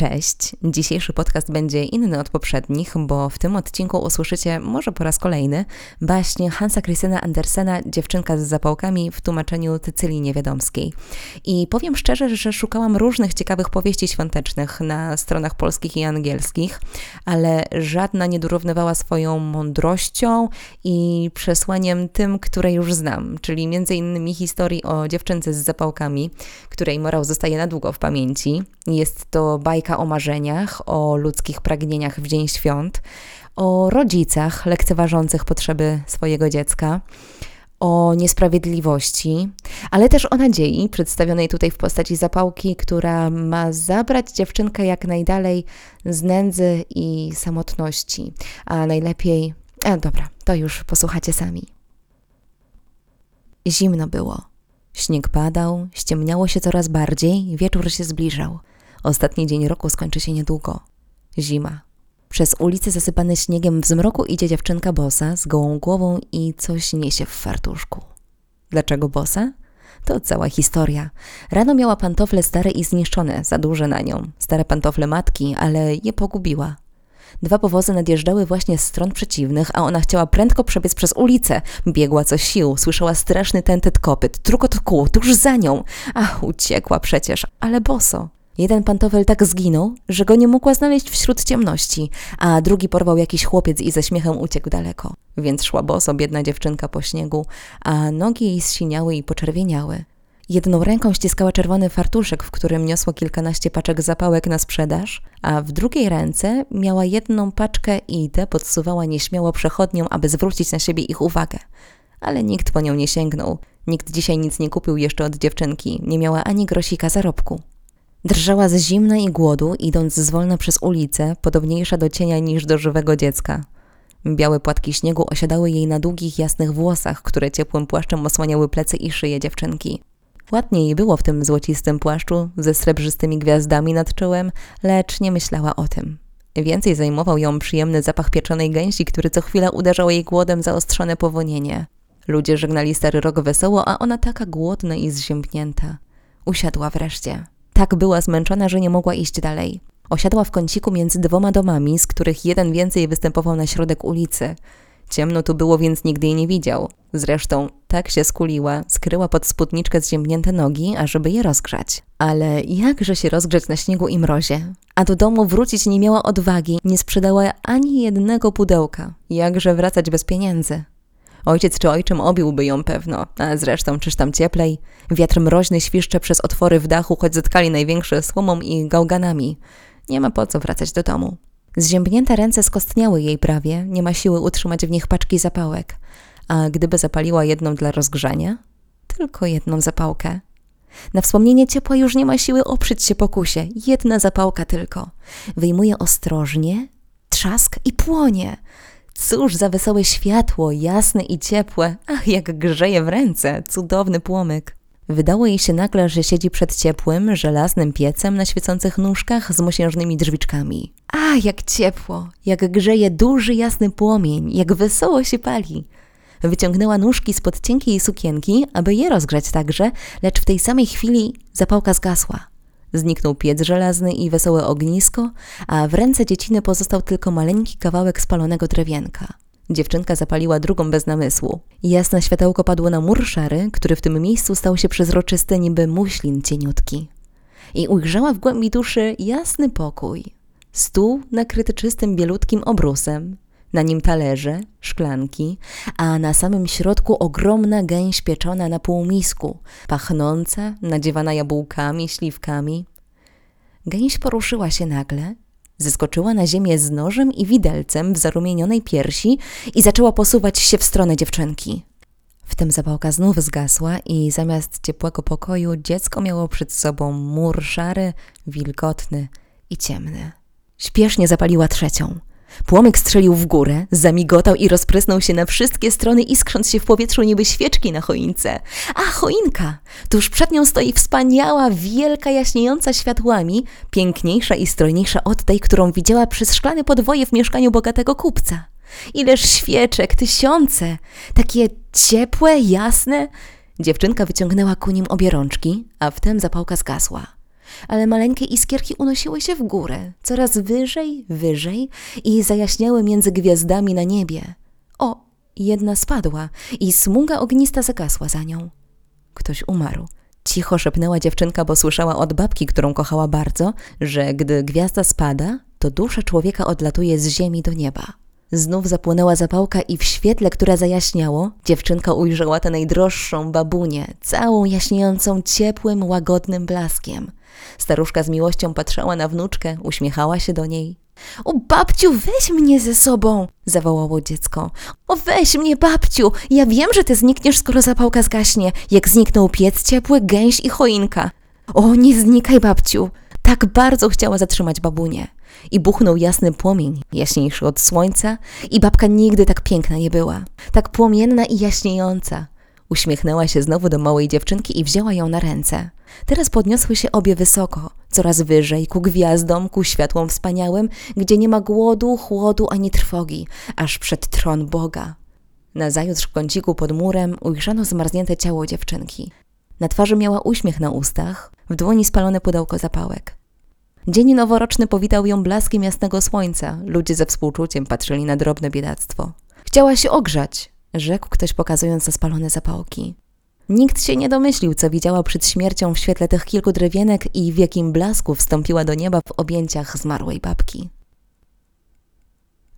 Cześć! Dzisiejszy podcast będzie inny od poprzednich, bo w tym odcinku usłyszycie, może po raz kolejny, baśnie Hansa Christiana Andersena Dziewczynka z zapałkami w tłumaczeniu Tycylii Niewiadomskiej. I powiem szczerze, że szukałam różnych ciekawych powieści świątecznych na stronach polskich i angielskich, ale żadna nie dorównywała swoją mądrością i przesłaniem tym, które już znam, czyli innymi historii o dziewczynce z zapałkami, której morał zostaje na długo w pamięci. Jest to bajka o marzeniach, o ludzkich pragnieniach w dzień świąt, o rodzicach lekceważących potrzeby swojego dziecka, o niesprawiedliwości, ale też o nadziei, przedstawionej tutaj w postaci zapałki, która ma zabrać dziewczynkę jak najdalej z nędzy i samotności, a najlepiej. A dobra, to już posłuchacie sami. Zimno było. Śnieg padał, ściemniało się coraz bardziej, wieczór się zbliżał. Ostatni dzień roku skończy się niedługo. Zima. Przez ulice zasypane śniegiem w zmroku idzie dziewczynka bosa z gołą głową i coś niesie w fartuszku. Dlaczego bosa? To cała historia. Rano miała pantofle stare i zniszczone, za duże na nią. Stare pantofle matki, ale je pogubiła. Dwa powozy nadjeżdżały właśnie z stron przeciwnych, a ona chciała prędko przebiec przez ulicę. Biegła co sił, słyszała straszny tentet kopyt, trukot kół, tuż za nią. Ach, uciekła przecież, ale boso. Jeden pantofel tak zginął, że go nie mogła znaleźć wśród ciemności, a drugi porwał jakiś chłopiec i ze śmiechem uciekł daleko. Więc szła boso biedna dziewczynka po śniegu, a nogi jej zsiniały i poczerwieniały. Jedną ręką ściskała czerwony fartuszek, w którym niosło kilkanaście paczek zapałek na sprzedaż, a w drugiej ręce miała jedną paczkę i tę podsuwała nieśmiało przechodniom, aby zwrócić na siebie ich uwagę. Ale nikt po nią nie sięgnął. Nikt dzisiaj nic nie kupił jeszcze od dziewczynki, nie miała ani grosika zarobku. Drżała z zimna i głodu, idąc zwolna przez ulicę, podobniejsza do cienia niż do żywego dziecka. Białe płatki śniegu osiadały jej na długich, jasnych włosach, które ciepłym płaszczem osłaniały plecy i szyję dziewczynki. Ładnie jej było w tym złocistym płaszczu ze srebrzystymi gwiazdami nad czołem, lecz nie myślała o tym. Więcej zajmował ją przyjemny zapach pieczonej gęsi, który co chwila uderzał jej głodem zaostrzone powonienie. Ludzie żegnali stary rok wesoło, a ona taka głodna i zziębnięta. Usiadła wreszcie. Tak była zmęczona, że nie mogła iść dalej. Osiadła w kąciku między dwoma domami, z których jeden więcej występował na środek ulicy. Ciemno tu było, więc nigdy jej nie widział. Zresztą tak się skuliła, skryła pod spódniczkę zziębnięte nogi, ażeby je rozgrzać. Ale jakże się rozgrzać na śniegu i mrozie? A do domu wrócić nie miała odwagi, nie sprzedała ani jednego pudełka. Jakże wracać bez pieniędzy? Ojciec czy ojczym obiłby ją pewno, a zresztą czyż tam cieplej? Wiatr mroźny świszcze przez otwory w dachu, choć zatkali największe słomą i gałganami. Nie ma po co wracać do domu. Zziębnięte ręce skostniały jej prawie, nie ma siły utrzymać w nich paczki zapałek. A gdyby zapaliła jedną dla rozgrzania? Tylko jedną zapałkę. Na wspomnienie ciepła już nie ma siły oprzeć się pokusie. Jedna zapałka tylko. Wyjmuje ostrożnie, trzask i płonie. Cóż za wesołe światło, jasne i ciepłe, ach jak grzeje w ręce, cudowny płomyk. Wydało jej się nagle, że siedzi przed ciepłym, żelaznym piecem na świecących nóżkach z mosiężnymi drzwiczkami. A, jak ciepło, jak grzeje duży jasny płomień, jak wesoło się pali. Wyciągnęła nóżki spod cienkiej sukienki, aby je rozgrzać także, lecz w tej samej chwili zapałka zgasła. Zniknął piec żelazny i wesołe ognisko, a w ręce dzieciny pozostał tylko maleńki kawałek spalonego drewienka. Dziewczynka zapaliła drugą bez namysłu. Jasne światełko padło na mur szary, który w tym miejscu stał się przezroczysty niby muślin cieniutki. I ujrzała w głębi duszy jasny pokój. Stół nakryty czystym bielutkim obrusem, na nim talerze, szklanki, a na samym środku ogromna gęś pieczona na półmisku, pachnąca, nadziewana jabłkami, śliwkami. Gęś poruszyła się nagle, zeskoczyła na ziemię z nożem i widelcem w zarumienionej piersi i zaczęła posuwać się w stronę dziewczynki. Wtem zapałka znów zgasła i zamiast ciepłego pokoju dziecko miało przed sobą mur szary, wilgotny i ciemny. Śpiesznie zapaliła trzecią – Płomyk strzelił w górę, zamigotał i rozprysnął się na wszystkie strony, iskrząc się w powietrzu niby świeczki na choince. A, choinka! Tuż przed nią stoi wspaniała, wielka, jaśniejąca światłami, piękniejsza i strojniejsza od tej, którą widziała przez szklane podwoje w mieszkaniu bogatego kupca. Ileż świeczek, tysiące! Takie ciepłe, jasne. Dziewczynka wyciągnęła ku nim obie rączki, a wtem zapałka zgasła. Ale maleńkie iskierki unosiły się w górę, coraz wyżej, wyżej i zajaśniały między gwiazdami na niebie. O, jedna spadła i smuga ognista zagasła za nią. Ktoś umarł. Cicho szepnęła dziewczynka, bo słyszała od babki, którą kochała bardzo, że gdy gwiazda spada, to dusza człowieka odlatuje z ziemi do nieba. Znów zapłonęła zapałka i w świetle, które zajaśniało, dziewczynka ujrzała tę najdroższą babunię, całą jaśniejącą ciepłym, łagodnym blaskiem. Staruszka z miłością patrzała na wnuczkę, uśmiechała się do niej. O babciu, weź mnie ze sobą! zawołało dziecko. O weź mnie, babciu! Ja wiem, że ty znikniesz, skoro zapałka zgaśnie, jak zniknął piec ciepły, gęś i choinka. O, nie znikaj, babciu! Tak bardzo chciała zatrzymać babunię. I buchnął jasny płomień, jaśniejszy od słońca, i babka nigdy tak piękna nie była. Tak płomienna i jaśniejąca. Uśmiechnęła się znowu do małej dziewczynki i wzięła ją na ręce. Teraz podniosły się obie wysoko, coraz wyżej, ku gwiazdom, ku światłom wspaniałym, gdzie nie ma głodu, chłodu ani trwogi, aż przed tron Boga. Nazajutrz w kąciku pod murem ujrzano zmarznięte ciało dziewczynki. Na twarzy miała uśmiech na ustach, w dłoni spalone pudełko zapałek. Dzień noworoczny powitał ją blaskiem jasnego słońca. Ludzie ze współczuciem patrzyli na drobne biedactwo. Chciała się ogrzać, rzekł ktoś pokazując na spalone zapałki. Nikt się nie domyślił, co widziała przed śmiercią w świetle tych kilku drewienek i w jakim blasku wstąpiła do nieba w objęciach zmarłej babki.